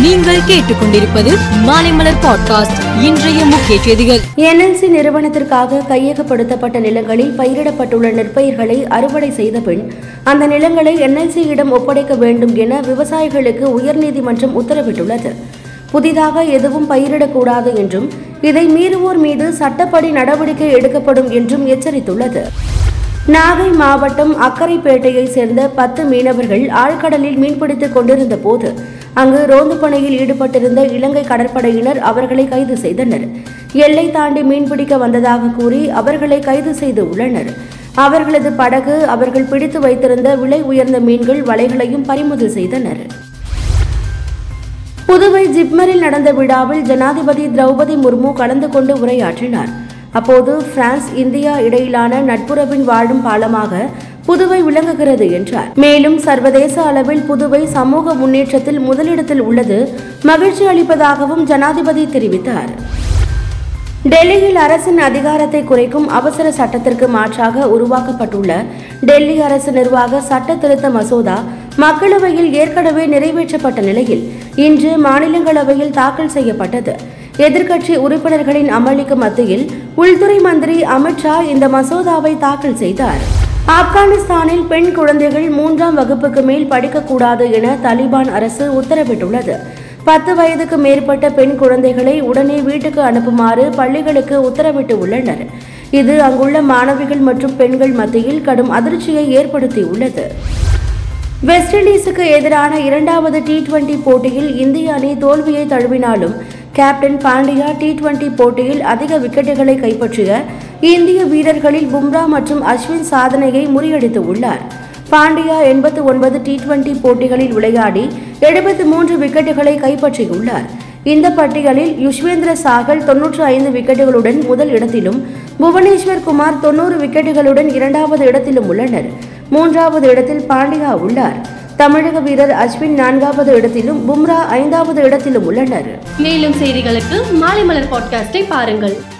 நீங்கள் கேட்டுக்கொண்டிருப்பது மாலைமலர் பாட்காஸ்ட் இன்றைய முக்கிய செய்திகள். என்எல்சி நிறுவனத்திற்காக கையகப்படுத்தப்பட்ட நிலங்களில் பயிரிடப்பட்டுள்ள நெற்பயிர்களை அறுவடை செய்த பின் அந்த நிலங்களை என்எல்சியிடம் ஒப்படைக்க வேண்டும் என விவசாயிகளுக்கு உயர்நீதிமன்றம் உத்தரவிட்டுள்ளது. புதிதாக எதுவும் பயிரிடக்கூடாது என்றும் இதை மீறுவோர் மீது சட்டப்படி நடவடிக்கை எடுக்கப்படும் என்றும் எச்சரித்துள்ளது. நாகை மாவட்டம் அக்கரைப்பேட்டையை சேர்ந்த பத்து மீனவர்கள் ஆழ்கடலில் மீன்பிடித்துக் கொண்டிருந்த போது அங்கு ரோந்து பணியில் ஈடுபட்டிருந்த இலங்கை கடற்படையினர் அவர்களை கைது செய்தனர். எல்லை தாண்டி மீன்பிடிக்க வந்ததாக கூறி அவர்களை கைது செய்து உள்ளனர். அவர்களது படகு அவர்கள் பிடித்து வைத்திருந்த விலை உயர்ந்த மீன்கள் வலைகளையும் பறிமுதல் செய்தனர். புதுவை ஜிப்மரில் நடந்த விழாவில் ஜனாதிபதி திரௌபதி முர்மு கலந்து கொண்டு உரையாற்றினார். அப்போது பிரான்ஸ் இந்தியா இடையிலான நட்புறவின் வாழும் பாலமாக புதுவை விளங்குகிறது என்றார். மேலும் சர்வதேச அளவில் புதுவை சமூக முன்னேற்றத்தில் முதலிடத்தில் உள்ளது. மகிழ்ச்சி அளிப்பதாகவும் ஜனாதிபதி தெரிவித்தார். டெல்லியில் அரசின் அதிகாரத்தை குறைக்கும் அவசர சட்டத்திற்கு மாற்றாக உருவாக்கப்பட்டுள்ள டெல்லி அரசு நிர்வாக சட்ட திருத்த மசோதா மக்களவையில் ஏற்கனவே நிறைவேற்றப்பட்ட நிலையில் இன்று மாநிலங்களவையில் தாக்கல் செய்யப்பட்டது. எதிர்க்கட்சி உறுப்பினர்களின் அமளிக்கு மத்தியில் உள்துறை மந்திரி அமித்ஷா இந்த மசோதாவை தாக்கல் செய்தார். ஆப்கானிஸ்தானில் பெண் குழந்தைகள் மூன்றாம் வகுப்புக்கு மேல் படிக்கக்கூடாது என தலிபான் அரசு உத்தரவிட்டுள்ளது. பத்து வயதுக்கு மேற்பட்ட பெண் குழந்தைகளை உடனே வீட்டுக்கு அனுப்புமாறு பள்ளிகளுக்கு உத்தரவிட்டு உள்ளனர் இது அங்குள்ள மாணவிகள் மற்றும் பெண்கள் மத்தியில் கடும் அதிர்ச்சியை ஏற்படுத்தியுள்ளது. வெஸ்ட் இண்டீஸுக்கு எதிரான இரண்டாவது டி டுவெண்டி போட்டியில் இந்திய அணி தோல்வியை தழுவினாலும் கேப்டன் பாண்டியா டி டுவெண்டி போட்டியில் அதிக விக்கெட்டுகளை கைப்பற்றிய இந்திய வீரர்களில் பும்ரா மற்றும் அஸ்வின் சாதனையை முறியடித்து உள்ளார். பாண்டியா எண்பத்து ஒன்பது டி டுவெண்டி போட்டிகளில் விளையாடி எழுபத்து மூன்று விக்கெட்டுகளை கைப்பற்றியுள்ளார். இந்த பட்டியலில் யுஷ்வேந்திர சாகல் தொன்னூற்று ஐந்து விக்கெட்டுகளுடன் முதல் இடத்திலும் புவனேஸ்வர் குமார் தொன்னூறு விக்கெட்டுகளுடன் இரண்டாவது இடத்திலும் உள்ளனர். மூன்றாவது இடத்தில் பாண்டியா உள்ளார். தமிழக வீரர் அஸ்வின் நான்காவது இடத்திலும் பும்ரா ஐந்தாவது இடத்திலும் உள்ளனர். மேலும் செய்திகளுக்கு மாலை மலர் பாட்காஸ்டை பாருங்கள்.